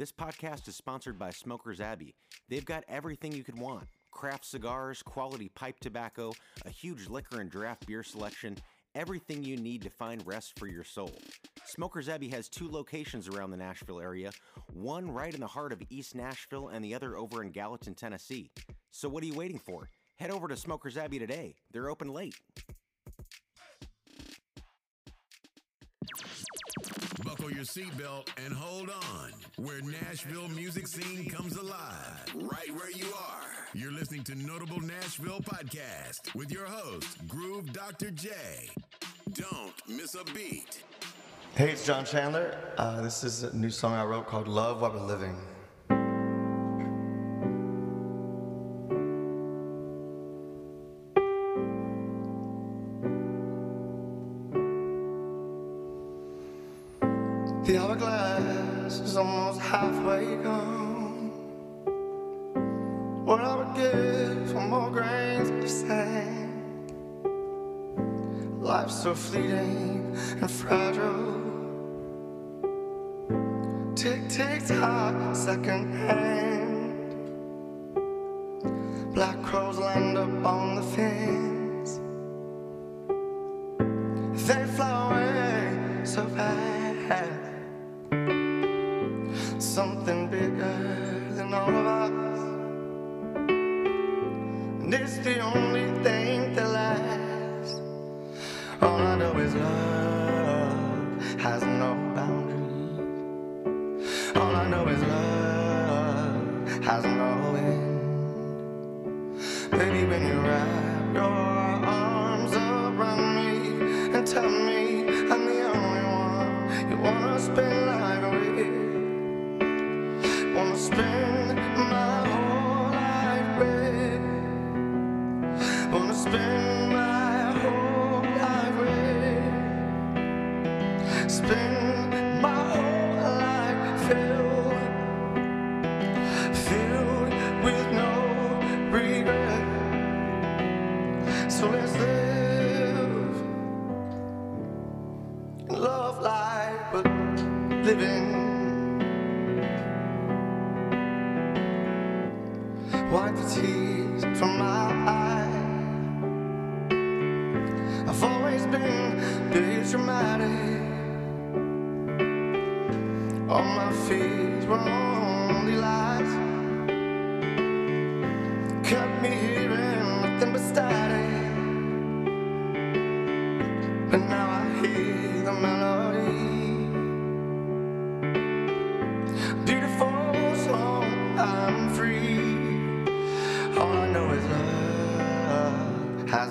This podcast is sponsored by Smokers Abbey. They've got everything you could want craft cigars, quality pipe tobacco, a huge liquor and draft beer selection, everything you need to find rest for your soul. Smokers Abbey has two locations around the Nashville area one right in the heart of East Nashville, and the other over in Gallatin, Tennessee. So, what are you waiting for? Head over to Smokers Abbey today. They're open late. Your seatbelt and hold on, where Nashville music scene comes alive, right where you are. You're listening to Notable Nashville Podcast with your host, Groove Dr. J. Don't miss a beat. Hey, it's John Chandler. Uh, this is a new song I wrote called Love While We're Living. The hourglass is almost halfway gone. What I would give for more grains of sand. Life's so fleeting and fragile. Tick, tick, tock, second hand. Wanna spend life with. Wanna spend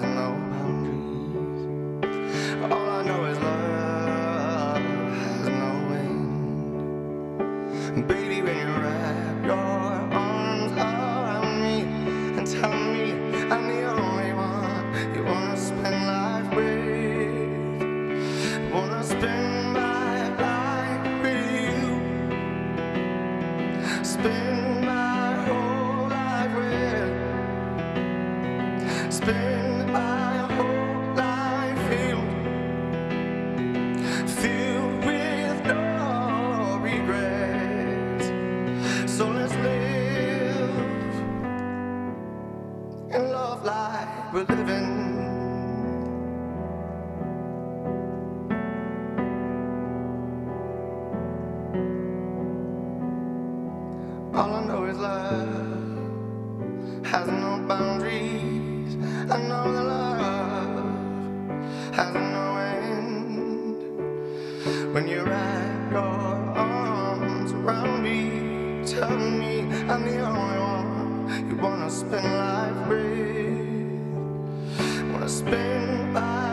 love has All I know is love has no boundaries. I know that love has no end. When you wrap your arms around me, tell me I'm the only one you wanna spend life with. Wanna spend my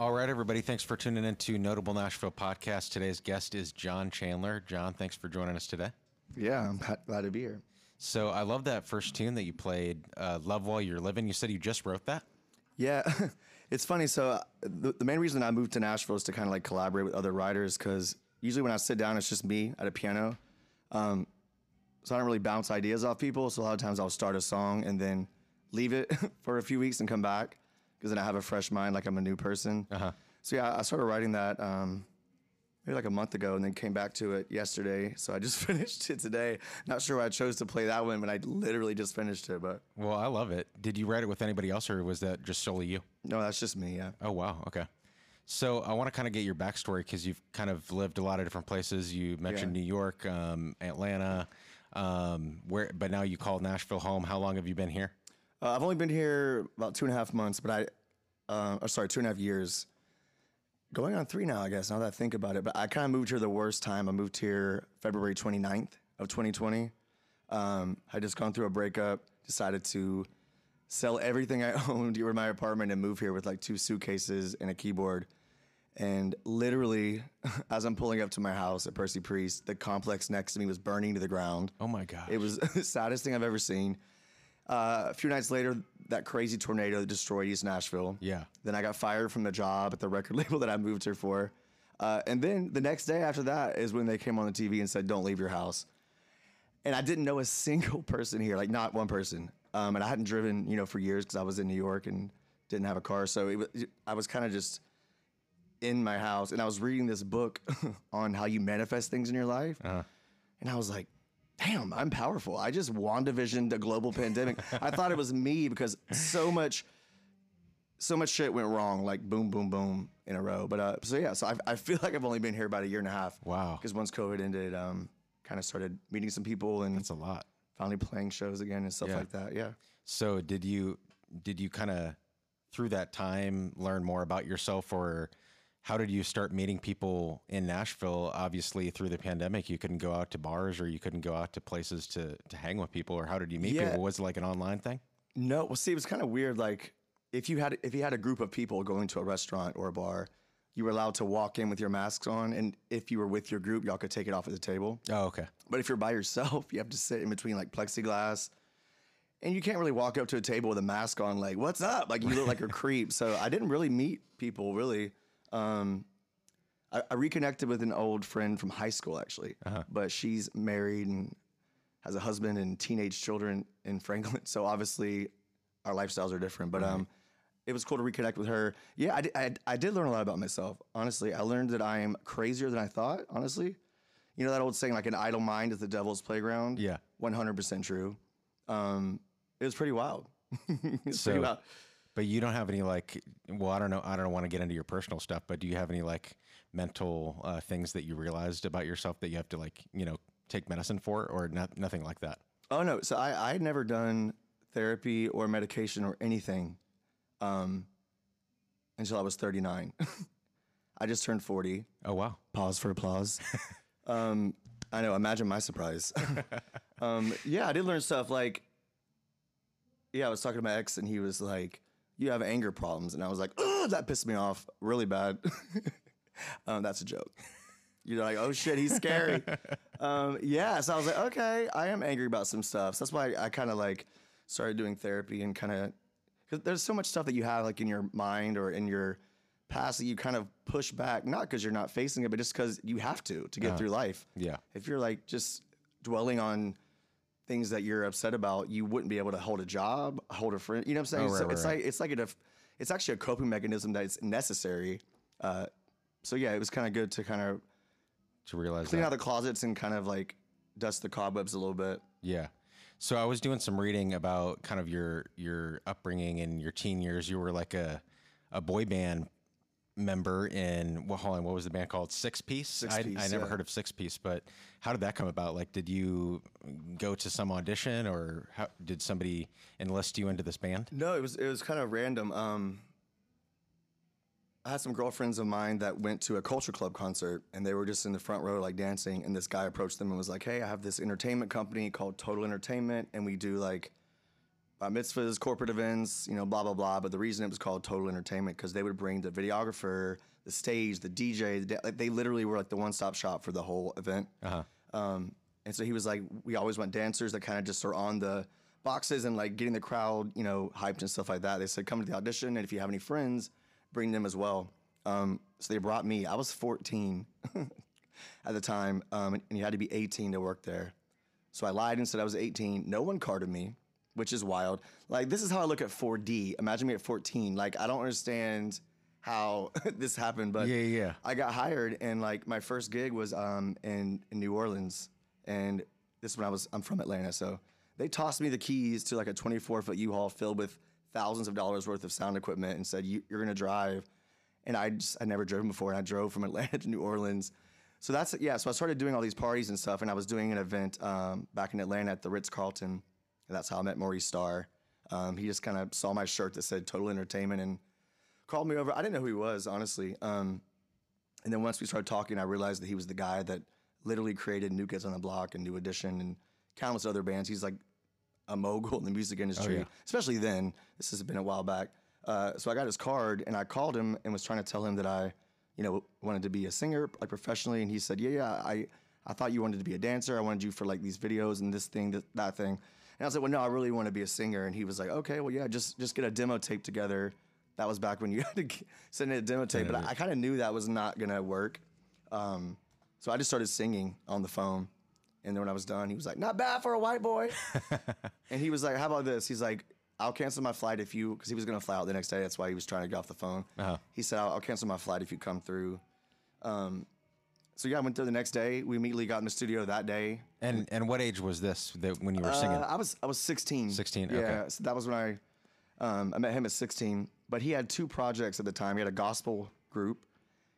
All right, everybody. Thanks for tuning in to Notable Nashville Podcast. Today's guest is John Chandler. John, thanks for joining us today. Yeah, I'm glad to be here. So I love that first tune that you played, uh, "Love While You're Living." You said you just wrote that. Yeah, it's funny. So uh, the, the main reason I moved to Nashville is to kind of like collaborate with other writers because usually when I sit down, it's just me at a piano. Um, so I don't really bounce ideas off people. So a lot of times I'll start a song and then leave it for a few weeks and come back because then I have a fresh mind, like I'm a new person. Uh-huh. So yeah, I started writing that um, maybe like a month ago, and then came back to it yesterday. So I just finished it today. Not sure why I chose to play that one, but I literally just finished it. But Well, I love it. Did you write it with anybody else, or was that just solely you? no, that's just me. Yeah. Oh wow, okay. So I want to kind of get your backstory because you've kind of lived a lot of different places. You mentioned Yeah. New York, um, Atlanta, um, where, but now you call Nashville home. How long have you been here? Uh, I've only been here about two and a half months, but I, uh, or sorry, two and a half years. Going on three now, I guess, now that I think about it. But I kind of moved here the worst time. I moved here February 29th of 2020. Um, I just gone through a breakup, decided to sell everything I owned in my apartment and move here with like two suitcases and a keyboard. And literally, as I'm pulling up to my house at Percy Priest, the complex next to me was burning to the ground. Oh my God. It was the saddest thing I've ever seen. Uh, a few nights later, that crazy tornado that destroyed East Nashville. Yeah. Then I got fired from the job at the record label that I moved here for. Uh, and then the next day after that is when they came on the TV and said, "Don't leave your house." And I didn't know a single person here, like not one person. Um, and I hadn't driven, you know, for years because I was in New York and didn't have a car. So it was, I was kind of just in my house, and I was reading this book on how you manifest things in your life. And I was like, damn, I'm powerful. I just WandaVisioned a global pandemic. I thought it was me because so much, so much shit went wrong, like boom, boom, boom in a row. But uh, so yeah, so I, I feel like I've only been here about a year and a half. Wow. Because once COVID ended, um, kind of started meeting some people and That's a lot. finally playing shows again and stuff Yeah. like that. Yeah. So did you did you kind of through that time learn more about yourself or how did you start meeting people in Nashville? Obviously through the pandemic you couldn't go out to bars or you couldn't go out to places to to hang with people or how did you meet Yeah. people? Was it like an online thing? No, well, see, it was kind of weird. Like, if you had if you had a group of people going to a restaurant or a bar, you were allowed to walk in with your masks on, and if you were with your group, y'all could take it off at the table. Oh, okay. But if you're by yourself, you have to sit in between like plexiglass, and you can't really walk up to a table with a mask on. Like, what's up? Like, you look like a creep. So I didn't really meet people really. Um, I, I reconnected with an old friend from high school actually, but she's married and has a husband and teenage children in Franklin. So obviously, our lifestyles are different. But um, it was cool to reconnect with her. Yeah, I did, I, I did learn a lot about myself. Honestly, I learned that I am crazier than I thought. Honestly, you know that old saying, like an idle mind is the devil's playground. Yeah. one hundred percent true. Um, it was pretty wild. So- pretty wild. But you don't have any like well, I don't know, I don't want to get into your personal stuff, but do you have any like mental uh, things that you realized about yourself that you have to like, you know, take medicine for or not, nothing like that? Oh no! So I I had never done therapy or medication or anything um, until I was thirty nine. I just turned forty. Oh wow. Pause for applause. um, I know. Imagine my surprise. um, yeah, I did learn stuff like. Yeah, I was talking to my ex, and he was like, "You have anger problems," and I was like, "Oh, that pissed me off really bad." um, that's a joke. You're like, "Oh shit, he's scary." um, yeah, so I was like, "Okay, I am angry about some stuff." So that's why I, kind of like started doing therapy and kind of because there's so much stuff that you have like in your mind or in your past that you kind of push back, not because you're not facing it, but just because you have to to get through life. Yeah. If you're like just dwelling on things that you're upset about, you wouldn't be able to hold a job, hold a friend. You know what I'm saying? Oh, right, so right, it's right. like it's like a it's actually a coping mechanism that's necessary. Uh, so yeah, it was kind of good to kind of To realize clean that. out the closets and kind of like dust the cobwebs a little bit. Yeah. So I was doing some reading about kind of your your upbringing and your teen years. You were like a a boy band member in well, hold on, what was the band called? Six Piece. Six I, Piece, I never yeah. heard of Six Piece, but how did that come about? Like, did you go to some audition, or how, did somebody enlist you into this band? No, it was it was kind of random. Um, I had some girlfriends of mine that went to a Culture Club concert, and they were just in the front row, like dancing. And this guy approached them and was like, "Hey, I have this entertainment company called Total Entertainment, and we do like bat mitzvahs, corporate events, you know, blah blah blah. But the reason it was called Total Entertainment because they would bring the videographer, the stage, the DJ. The da- like they literally were like the one stop shop for the whole event. Uh-huh. Um, and so he was like, we always want dancers that kind of just are on the boxes and like getting the crowd, you know, hyped and stuff like that. They said, come to the audition, and if you have any friends, bring them as well. Um, so they brought me. I was 14 at the time, um, and you had to be 18 to work there. So I lied and said I was 18. No one carded me, which is wild. Like this is how I look at 4D. Imagine me at 14. Like I don't understand how this happened, but Yeah, yeah. I got hired, and like my first gig was um, in, in New Orleans, and this is when I was I'm from Atlanta, so they tossed me the keys to like a 24 foot U-Haul filled with thousands of dollars worth of sound equipment, and said you, you're gonna drive, and I just I never driven before, and I drove from Atlanta to New Orleans. So that's yeah. So I started doing all these parties and stuff, and I was doing an event um, back in Atlanta at the Ritz Carlton, and that's how I met Maurice Starr. Um, he just kind of saw my shirt that said Total Entertainment and called me over. I didn't know who he was, honestly. Um, and then once we started talking, I realized that he was the guy that literally created New Kids on the Block and New Edition and countless other bands. He's like a mogul in the music industry, yeah. especially then. This has been a while back. Uh, so I got his card and I called him and was trying to tell him that I, you know, wanted to be a singer like professionally. And he said, "Yeah, yeah, I, I thought you wanted to be a dancer. I wanted you for like these videos and this thing, that, that thing." And I was like, "Well, no, I really want to be a singer." And he was like, "Okay, well, yeah, just just get a demo tape together." That was back when you had to send in a demo tape, but I, I kind of knew that was not gonna work. Um, so I just started singing on the phone. And then when I was done, he was like, "Not bad for a white boy." and he was like, "How about this?" He's like, "I'll cancel my flight if you," because he was gonna fly out the next day. That's why he was trying to get off the phone. Uh-huh. He said, I'll, "I'll cancel my flight if you come through." Um, so yeah, I went there the next day. We immediately got in the studio that day. And and what age was this that when you were singing? Uh, I was I was 16. 16, Yeah, so that was when I um, I met him at 16. But he had two projects at the time. He had a gospel group,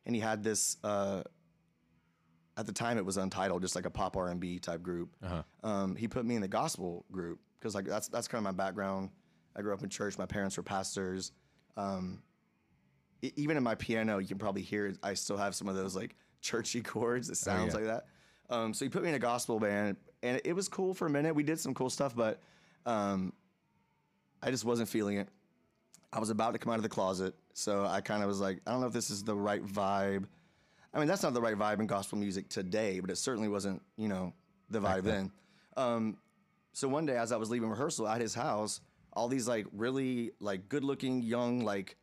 and he had this. Uh, at the time, it was untitled, just like a pop R and B type group. Uh-huh. Um, he put me in the gospel group because like that's that's kind of my background. I grew up in church. My parents were pastors. Um, even in my piano, you can probably hear I still have some of those like churchy chords. It sounds yeah. like that. Um, so he put me in a gospel band, and it was cool for a minute. We did some cool stuff, but um, I just wasn't feeling it. I was about to come out of the closet, so I kind of was like, I don't know if this is the right vibe. I mean, that's not the right vibe in gospel music today, but it certainly wasn't, you know, the vibe then. Um, so one day, as I was leaving rehearsal at his house, all these like really like good-looking young like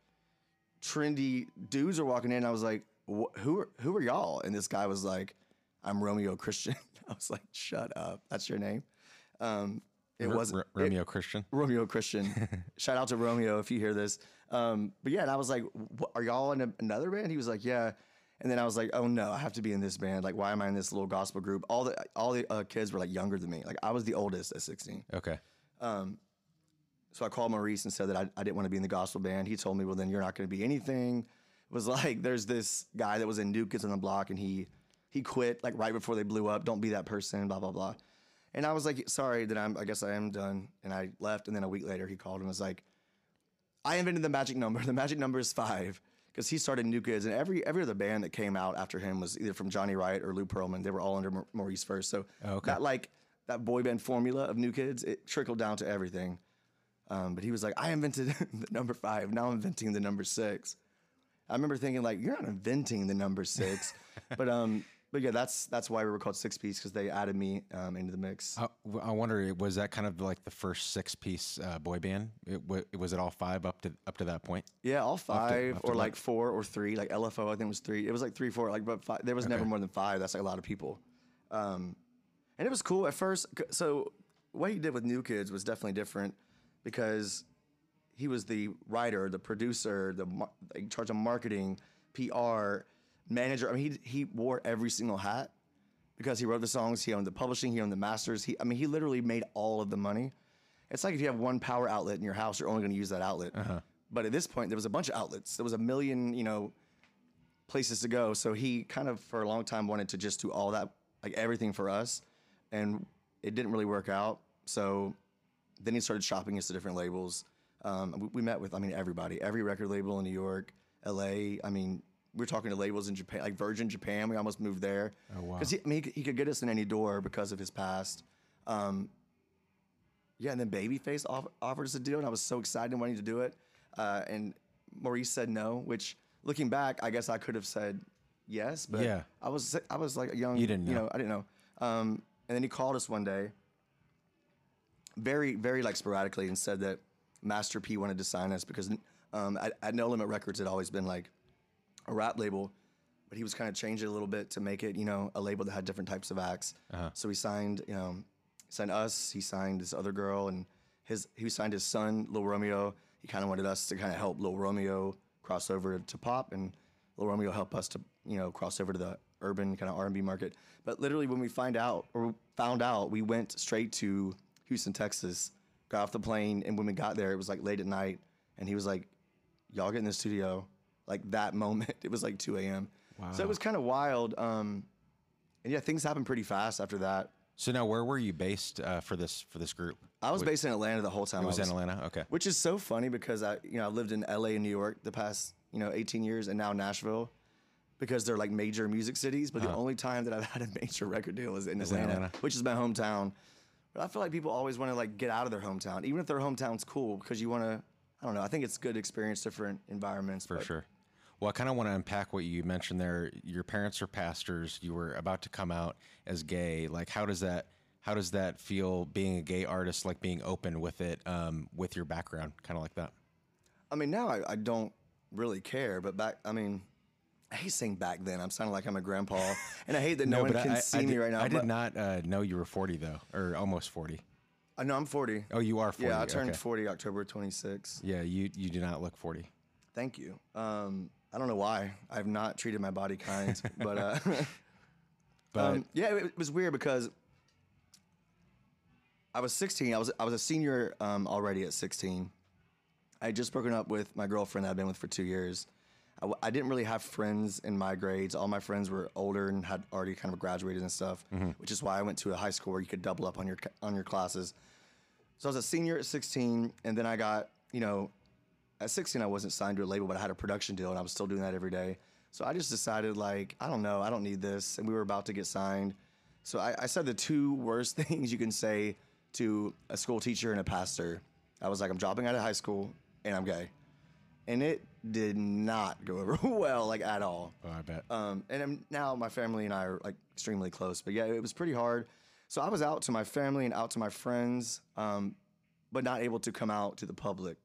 trendy dudes are walking in. I was like, "Wh- "Who are who are y'all?" And this guy was like, "I'm Romeo Christian." I was like, "Shut up, that's your name." Um, it R- was R- Romeo Christian. Romeo Christian. Shout out to Romeo if you hear this. Um, but yeah, and I was like, "Are y'all in a, another band?" He was like, "Yeah." And then I was like, "Oh no, I have to be in this band. Like, why am I in this little gospel group?" All the all the uh, kids were like younger than me. Like, I was the oldest at 16. Okay. Um, So I called Maurice and said that I, I didn't want to be in the gospel band. He told me, well, then you're not going to be anything. Was like, there's this guy that was in New Kids on the Block and he he quit like right before they blew up. Don't be that person, blah, blah, blah. And I was like, sorry, that I'm, I guess I am done. And I left. And then a week later, he called and was like, I invented the magic number. The magic number is five. Because he started New Kids, and every every other band that came out after him was either from Johnny Wright or Lou Pearlman. They were all under Mau- Maurice first. So Oh, okay. that like that boy band formula of New Kids, it trickled down to everything. Um, but he was like, I invented the number five. Now I'm inventing the number six. I remember thinking like, you're not inventing the number six, but um, but yeah, that's that's why we were called Six Piece because they added me um, into the mix. I, I wonder, was that kind of like the first six-piece uh, boy band? It, wa- was it all five up to up to that point? Yeah, all five up to or like- four or three. Like LFO, I think was three. It was like three, four. Like, but five, there was never more than five. That's like a lot of people. Um, and it was cool at first. So what he did with New Kids was definitely different because he was the writer, the producer, the in charge of marketing, PR, manager. I mean, he he wore every single hat because he wrote the songs. He owned the publishing. He owned the masters. He, I mean, he literally made all of the money. It's like if you have one power outlet in your house, you're only going to use that outlet. Uh-huh. But at this point, there was a bunch of outlets. There was a million, you know, places to go. So he kind of, for a long time, wanted to just do all that, like everything for us, and it didn't really work out. So then he started shopping us to different labels. Um, we, we met with, I mean, everybody, every record label in New York, L.A. I mean, we were talking to labels in Japan, like Virgin Japan. We almost moved there. Oh, wow. Because he, I mean, he, could- he could get us in any door because of his past. Um, yeah, and then Babyface off- offered us a deal, and I was so excited and wanting to do it. Uh, and Maurice said no, which looking back, I guess I could have said yes, but Yeah. I was I was like a young, You didn't you know. know, I didn't know. Um, and then he called us one day, very very like sporadically, and said that Master P wanted to sign us because um, at, at No Limit Records had always been like a rap label, but he was kind of changing it a little bit to make it, you know, a label that had different types of acts. So he signed, you know, signed us. He signed this other girl, and his he signed his son, Lil Romeo. He kind of wanted us to kind of help Lil Romeo cross over to pop, and Lil Romeo helped us to, you know, cross over to the urban kind of R&B market. But literally, when we find out or found out, we went straight to Houston, Texas, got off the plane, and when we got there, it was like late at night, and he was like, "Y'all get in the studio." Like that moment, it was like 2 a.m. So it was kind of wild. Um, and yeah, things happened pretty fast after that. So now, where were you based uh, for this for this group? I was based in Atlanta the whole time. It I was in Atlanta. Okay. which is so funny because I, you know, I lived in LA and New York the past, you know, 18 years, and now Nashville, because they're like major music cities. But the only time that I've had a major record deal is in Uh-huh. Is in Atlanta, Atlanta. which is my hometown. But I feel like people always want to like get out of their hometown, even if their hometown's cool, because you want to. I don't know. I think it's good to experience different environments. For but sure. Well, I kind of want to unpack what you mentioned there. Your parents are pastors. You were about to come out as gay. Like, how does that how does that feel being a gay artist? Like being open with it, um, with your background, kind of like that. I mean, now I, I don't really care, but back, I mean, I hate saying back then. I'm sounding like I'm a grandpa, and I hate that no, one can I, see I me did, right now. I did not uh, know you were forty though, or almost forty. I know I'm 40. Oh, you are forty. yeah, I turned okay. 40 October 26. Yeah, you you do not look forty. Thank you. Um, I don't know why I've not treated my body kind, but uh, But um, yeah, it, it was weird because I was 16. I was I was a senior um, already at 16. I had just broken up with my girlfriend that I'd been with for two years. I, w- I didn't really have friends in my grades. All my friends were older and had already kind of graduated and stuff, mm-hmm. which is why I went to a high school where you could double up on your on your classes. So I was a senior at 16, and then I got, you know, at 16 I wasn't signed to a label, but I had a production deal, and I was still doing that every day. So I just decided, like, I don't know, I don't need this, and we were about to get signed. So I, I said the two worst things you can say to a school teacher and a pastor. I was like, I'm dropping out of high school, and I'm gay, and it did not go over well, like at all. oh, I bet. Um, and I'm, now my family and I are like extremely close. But yeah, it was pretty hard. So I was out to my family and out to my friends, um, but not able to come out to the public.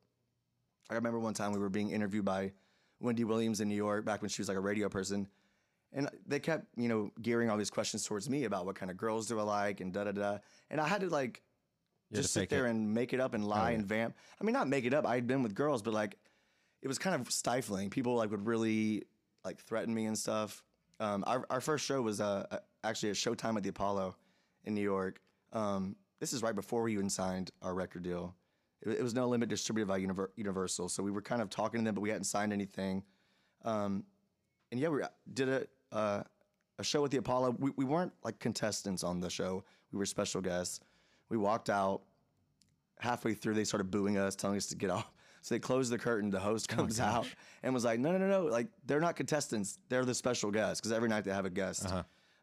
I remember one time we were being interviewed by Wendy Williams in New York back when she was like a radio person. And they kept, you know, gearing all these questions towards me about what kind of girls do I like and da da da. And I had to like just sit there it. and make it up and lie yeah. and vamp. I mean, not make it up. I had been with girls, but like it was kind of stifling. People like would really like threaten me and stuff. Um, our our first show was uh, uh, actually a Showtime at the Apollo in New York. Um, this is right before we even signed our record deal. It, it was no limit distributed by Univer- Universal, so we were kind of talking to them, but we hadn't signed anything. Um, and yeah, we did a uh, a show at the Apollo. We, we weren't like contestants on the show. We were special guests. We walked out halfway through. They started booing us, telling us to get off. So they closed the curtain. The host comes out and was like, "No, no, no, no! Like they're not contestants. They're the special guests because every night they have a guest."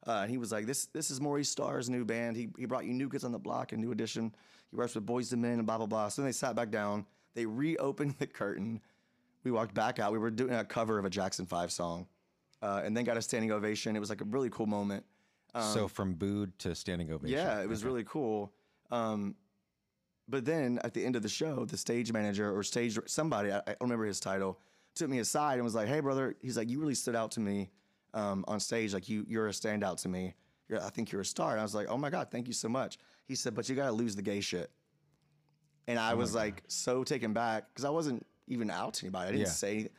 uh and he was like, "This this is Maurice Starr's new band. He he brought you New Kids on the Block, a New Edition. He works with Boyz II Men and blah blah blah." So then they sat back down. They reopened the curtain. We walked back out. We were doing a cover of a Jackson Five song, uh, and then got a standing ovation. It was like a really cool moment. so from booed to standing ovation. um, Yeah, it was really cool. Um, but then at the end of the show, the stage manager or stage somebody, I, I don't remember his title, took me aside and was like, "Hey, brother," he's like, "You really stood out to me um, on stage. Like you, you're a standout to me. You're, I think you're a star." And I was like, "Oh my god, thank you so much." He said, "But you got to lose the gay shit." And I was like so taken back because I wasn't even out to anybody. I didn't Yeah. say anything.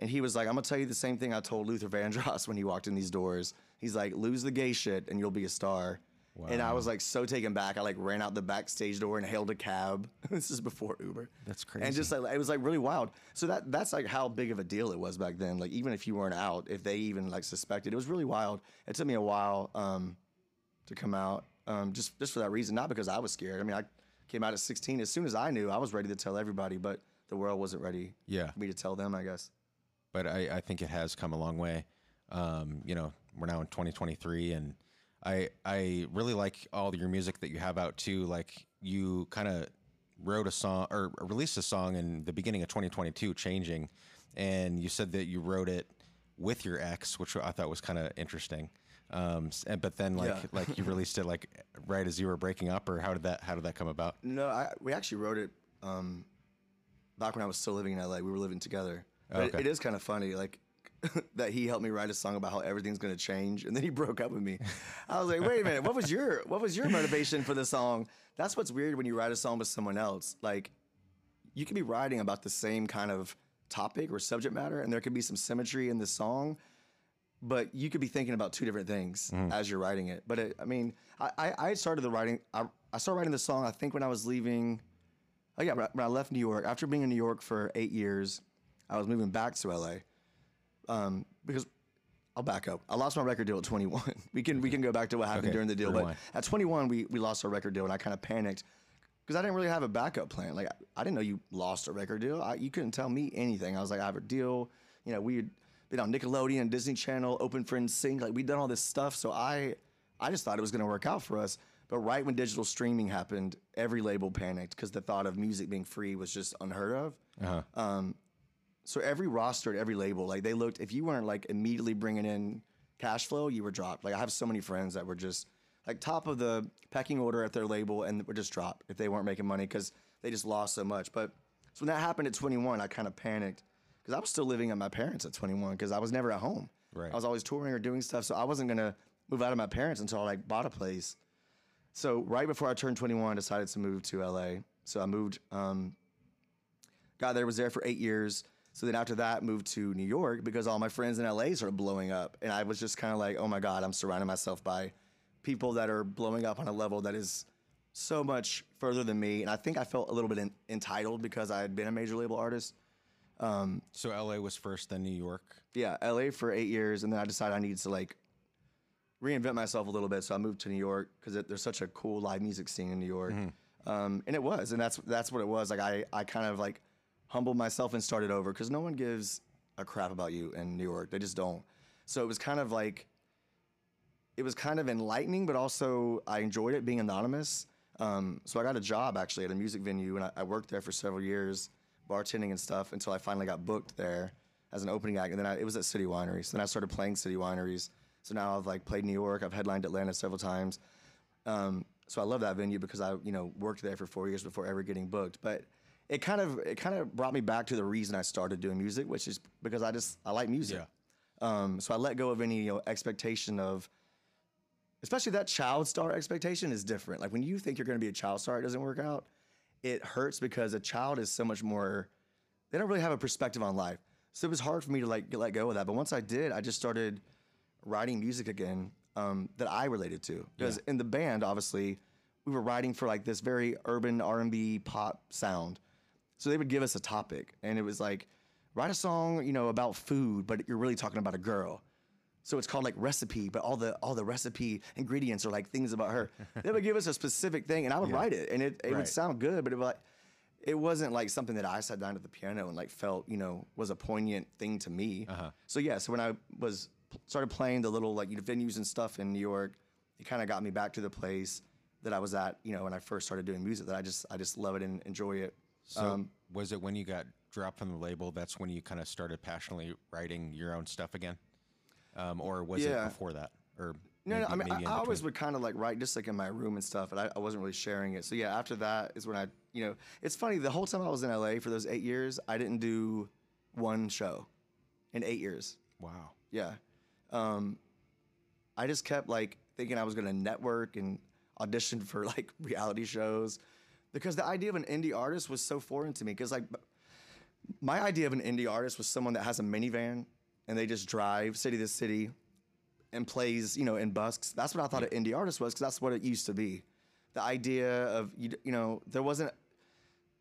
And he was like, I'm gonna tell you the same thing I told Luther Vandross when he walked in these doors. He's like, lose the gay shit and you'll be a star. And I was like so taken back. I like ran out the backstage door and hailed a cab. this is before Uber. That's crazy. And just like it was like really wild. So that that's like how big of a deal it was back then. Like even if you weren't out, if they even like suspected, it was really wild. It took me a while um, to come out, um, just just for that reason. Not because I was scared. I mean, I came out at 16. As soon as I knew, I was ready to tell everybody, but the world wasn't ready Yeah. for me to tell them. I guess. but I, I think it has come a long way. Um, you know, we're now in 2023, and I I really like all your music that you have out too. Like you kind of wrote a song or released a song in the beginning of 2022, "Changing," and you said that you wrote it with your ex, which I thought was kind of interesting. Um, and, but then like Yeah. like you released it like right as you were breaking up, or how did that how did that come about? No, I, we actually wrote it um, back when I was still living in LA. We were living together. It- Okay. it is kind of funny, like that he helped me write a song about how everything's going to change, and then he broke up with me. I was like, wait a minute, what was your what was your motivation for the song? That's what's weird when you write a song with someone else. Like, you could be writing about the same kind of topic or subject matter, and there could be some symmetry in the song, but you could be thinking about two different things mm-hmm. as you're writing it. But it, I mean, I, I, I started the writing. I, I started writing the song. I think when I was leaving. Oh yeah, when I left New York after being in New York for eight years, I was moving back to LA. Um, because I'll back up. I lost my record deal at 21. We can we can go back to what happened Okay, during the deal. But at 21, we we lost our record deal, and I kind of panicked because I didn't really have a backup plan. Like I, I didn't know you lost a record deal. I, you couldn't tell me anything. I was like, I have a deal. You know, we had been on Nickelodeon, Disney Channel, opened for NSYNC. Like we'd done all this stuff. So I I just thought it was going to work out for us. But right when digital streaming happened, every label panicked because the thought of music being free was just unheard of. Uh Um, so every roster at every label, like they looked, if you weren't like immediately bringing in cash flow, you were dropped. Like I have so many friends that were just like top of the pecking order at their label and were just dropped if they weren't making money because they just lost so much. But so when that happened at 21, I kind of panicked because I was still living at my parents at 21 because I was never at home. Right. I was always touring or doing stuff, so I wasn't gonna move out of my parents until I like bought a place. So right before I turned 21, I decided to move to LA. So I moved, um, got there, was there for eight years. So then after that, moved to New York because all my friends in LA started blowing up, and I was just kind of like, oh my god, I'm surrounding myself by people that are blowing up on a level that is so much further than me. And I think I felt a little bit en- entitled because I had been a major label artist. So LA was first, then New York. yeah, LA for eight years, and then I decided I needed to like reinvent myself a little bit. So I moved to New York because there's such a cool live music scene in New York, um, and it was, and that's that's what it was. Like I I kind of like humbled myself and started over because no one gives a crap about you in New York. They just don't. So it was kind of like it was kind of enlightening, but also I enjoyed it being anonymous. Um, so I got a job actually at a music venue, and I, I worked there for several years, bartending and stuff, until I finally got booked there as an opening act. And then I, it was at City Winery. So then I started playing City Wineries. So now I've like played New York. I've headlined Atlanta several times. Um, so I love that venue because I, you know, worked there for four years before ever getting booked. But it kind of it kind of brought me back to the reason I started doing music, which is because I just I like music. Um, so I let go of any you know, expectation of, especially that child star expectation is different. Like when you think you're going to be a child star, it doesn't work out. It hurts because a child is so much more. They don't really have a perspective on life, so it was hard for me to like let go of that. But once I did, I just started writing music again um, that I related to. Because in the band, obviously, we were writing for like this very urban R and B pop sound. So they would give us a topic, and it was like, write a song, you know, about food, but you're really talking about a girl. So it's called like recipe, but all the all the recipe ingredients are like things about her. they would give us a specific thing, and I would write it, and it, it would sound good, but it was like, it wasn't like something that I sat down at the piano and like felt, you know, was a poignant thing to me. Uh-huh. So yeah, so when I was started playing the little like you know, venues and stuff in New York, it kind of got me back to the place that I was at, you know, when I first started doing music. That I just I just love it and enjoy it. So Um, was it when you got dropped from the label? That's when you kind of started passionately writing your own stuff again, um, or was Yeah. it before that? Or No, maybe, no, I mean, I, I always would kind of like write just like in my room and stuff, and I, I wasn't really sharing it. So yeah, after that is when I, you know, it's funny. The whole time I was in LA for those eight years, I didn't do one show in eight years. Wow. Yeah, um, I just kept like thinking I was gonna network and audition for like reality shows because the idea of an indie artist was so foreign to me. Because like my idea of an indie artist was someone that has a minivan and they just drive city to city and plays, you know, in busks. That's what I thought an indie artist was because that's what it used to be. The idea of you, you know, there wasn't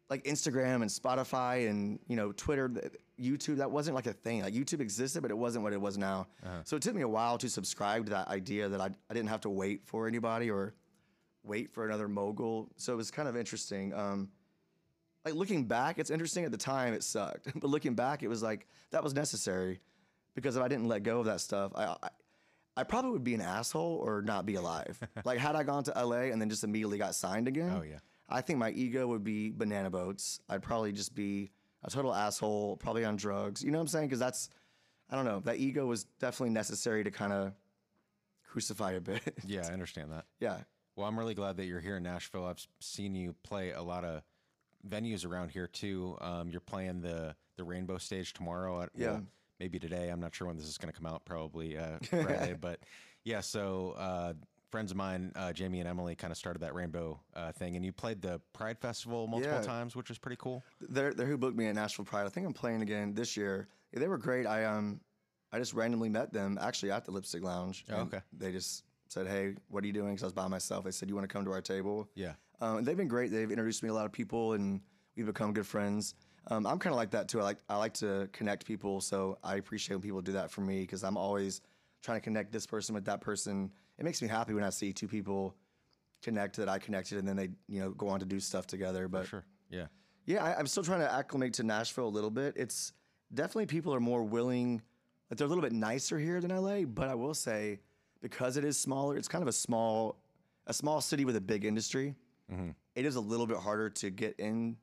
like Instagram and Spotify and you know Twitter, YouTube. That wasn't like a thing. Like YouTube existed, but it wasn't what it was now. Uh-huh. So it took me a while to subscribe to that idea that I, I didn't have to wait for anybody or wait for another mogul. So it was kind of interesting. Um, like looking back, it's interesting. At the time, it sucked, but looking back, it was like that was necessary because if I didn't let go of that stuff, I, I I probably would be an asshole or not be alive. like had I gone to LA and then just immediately got signed again, Oh, yeah. I think my ego would be banana boats. I'd probably just be a total asshole, probably on drugs. You know what I'm saying? Because that's, I don't know, that ego was definitely necessary to kind of crucify a bit. Yeah, I understand that. yeah. Well, I'm really glad that you're here in Nashville. I've seen you play a lot of venues around here too. Um, you're playing the the Rainbow Stage tomorrow. At, Yeah. well, maybe today. I'm not sure when this is going to come out. Probably uh, Friday. but yeah, so uh, friends of mine, uh, Jamie and Emily, kind of started that Rainbow uh, thing, and you played the Pride Festival multiple Yeah. times, which was pretty cool. They're, they're who booked me at Nashville Pride. I think I'm playing again this year. Yeah, they were great. I um I just randomly met them actually at the Lipstick Lounge. Oh, okay. They just said, "Hey, what are you doing?" Because I was by myself. They said, "You want to come to our table?" Yeah. Um, and they've been great. They've introduced me to a lot of people, and we've become good friends. Um, I'm kind of like that too. I like I like to connect people, so I appreciate when people do that for me because I'm always trying to connect this person with that person. It makes me happy when I see two people connect that I connected, and then they you know go on to do stuff together. But Sure. Yeah. yeah, I, I'm still trying to acclimate to Nashville a little bit. It's definitely people are more willing, like they're a little bit nicer here than LA. But I will say, because it is smaller, it's kind of a small, a small city with a big industry. Mm-hmm. It is a little bit harder to get in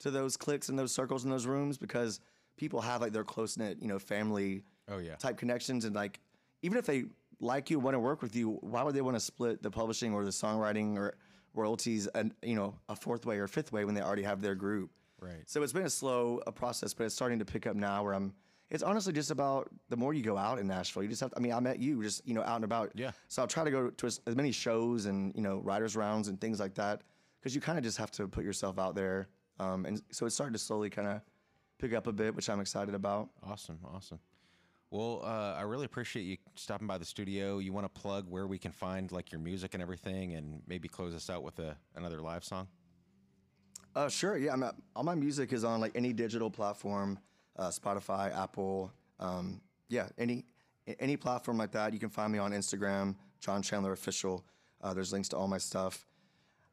to those cliques and those circles in those rooms because people have like their close knit, you know, family Oh yeah. type connections and like even if they like you want to work with you why would they want to split the publishing or the songwriting or royalties and you know a fourth way or fifth way when they already have their group Right. so it's been a slow a process but it's starting to pick up now where i'm it's honestly just about the more you go out in nashville you just have to, i mean i met you just you know out and about Yeah. so i'll try to go to as, as many shows and you know writers rounds and things like that because you kind of just have to put yourself out there um, and so it's starting to slowly kind of pick up a bit which i'm excited about Awesome, awesome. Well, uh, I really appreciate you stopping by the studio. You want to plug where we can find like your music and everything, and maybe close us out with a another live song. Uh, sure. Yeah, I'm at, all my music is on like any digital platform, uh, Spotify, Apple. Um, yeah, any any platform like that. You can find me on Instagram, John Chandler Official. Uh, there's links to all my stuff.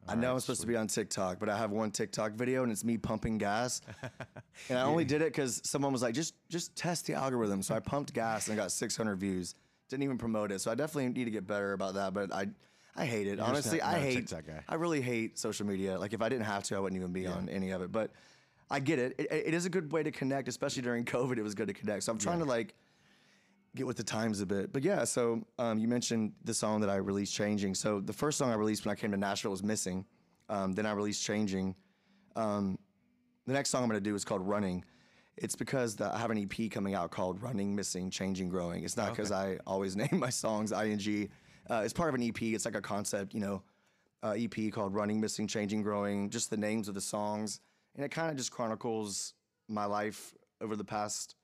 I know I'm supposed to be on TikTok, but I have one TikTok video and it's me pumping gas. and I only did it because someone was like, just just test the algorithm. So I pumped gas and I got 600 views. Didn't even promote it. So I definitely need to get better about that. But I I hate it. just Honestly, not- I hate. I really hate social media. Like if I didn't have to, I wouldn't even be on any of it. But I get it. it. It is a good way to connect, especially during COVID. It was good to connect. So I'm trying to like get with the times a bit. But yeah, so um, you mentioned the song that I released, "Changing." So the first song I released when I came to Nashville was "Missing." Um, then I released "Changing." Um, the next song I'm going to do is called "Running." It's because the, I have an EP coming out called "Running, Missing, Changing, Growing." It's not because I always name my songs ing. Uh, it's part of an EP. It's like a concept, you know, uh, EP called "Running, Missing, Changing, Growing." Just the names of the songs, and it kind of just chronicles my life over the past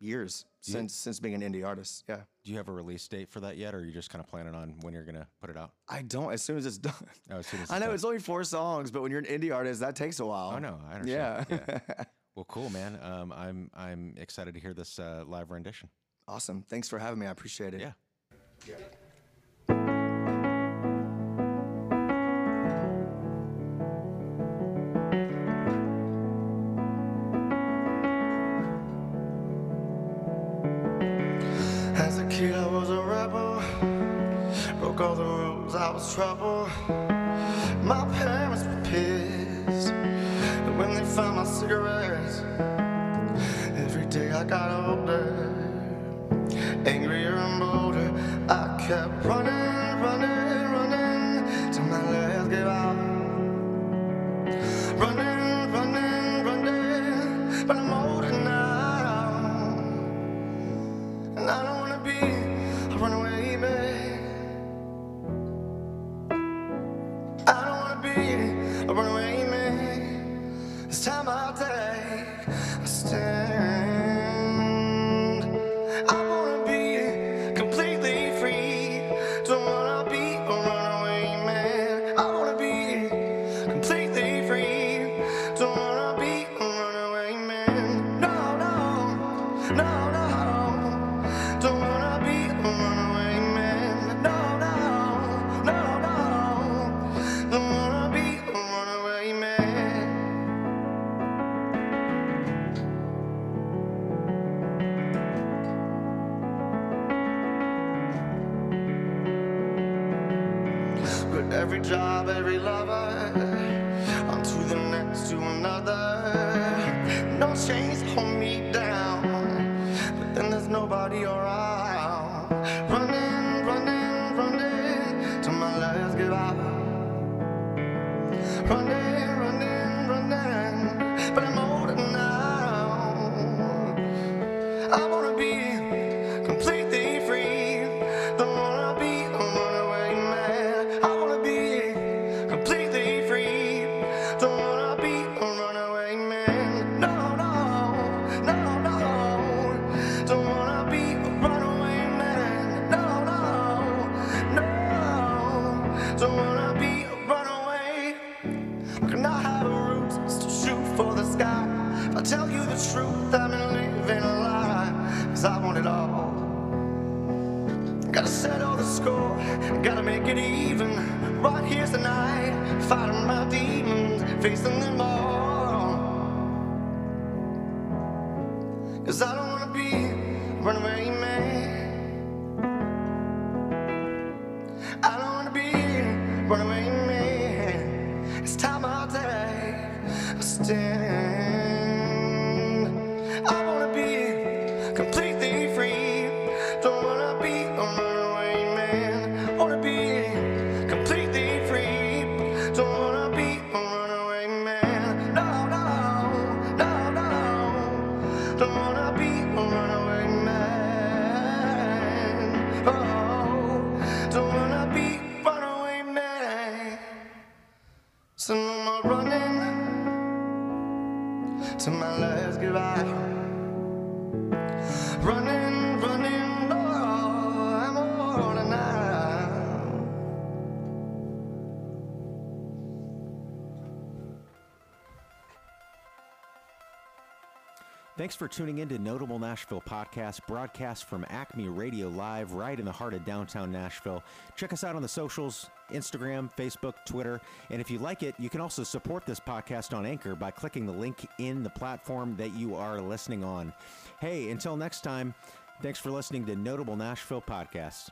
years since since being an indie artist. Yeah. Do you have a release date for that yet, or are you just kind of planning on when you're gonna put it out? I don't. As soon as it's done. Oh, as soon as I know done. it's only four songs, but when you're an indie artist, that takes a while. Oh no, I understand. Yeah. Well, cool, man. Um, I'm I'm excited to hear this uh, live rendition. awesome. Thanks for having me. I appreciate it. Yeah. As was trouble. My parents were pissed when they found my cigarettes. Every day I got older, angrier and bolder. I kept running, running, for tuning in to Notable Nashville Podcast, broadcast from Acme Radio Live, right in the heart of downtown Nashville. Check us out on the socials Instagram, Facebook, Twitter. And if you like it, you can also support this podcast on Anchor by clicking the link in the platform that you are listening on. Hey, until next time, thanks for listening to Notable Nashville Podcast.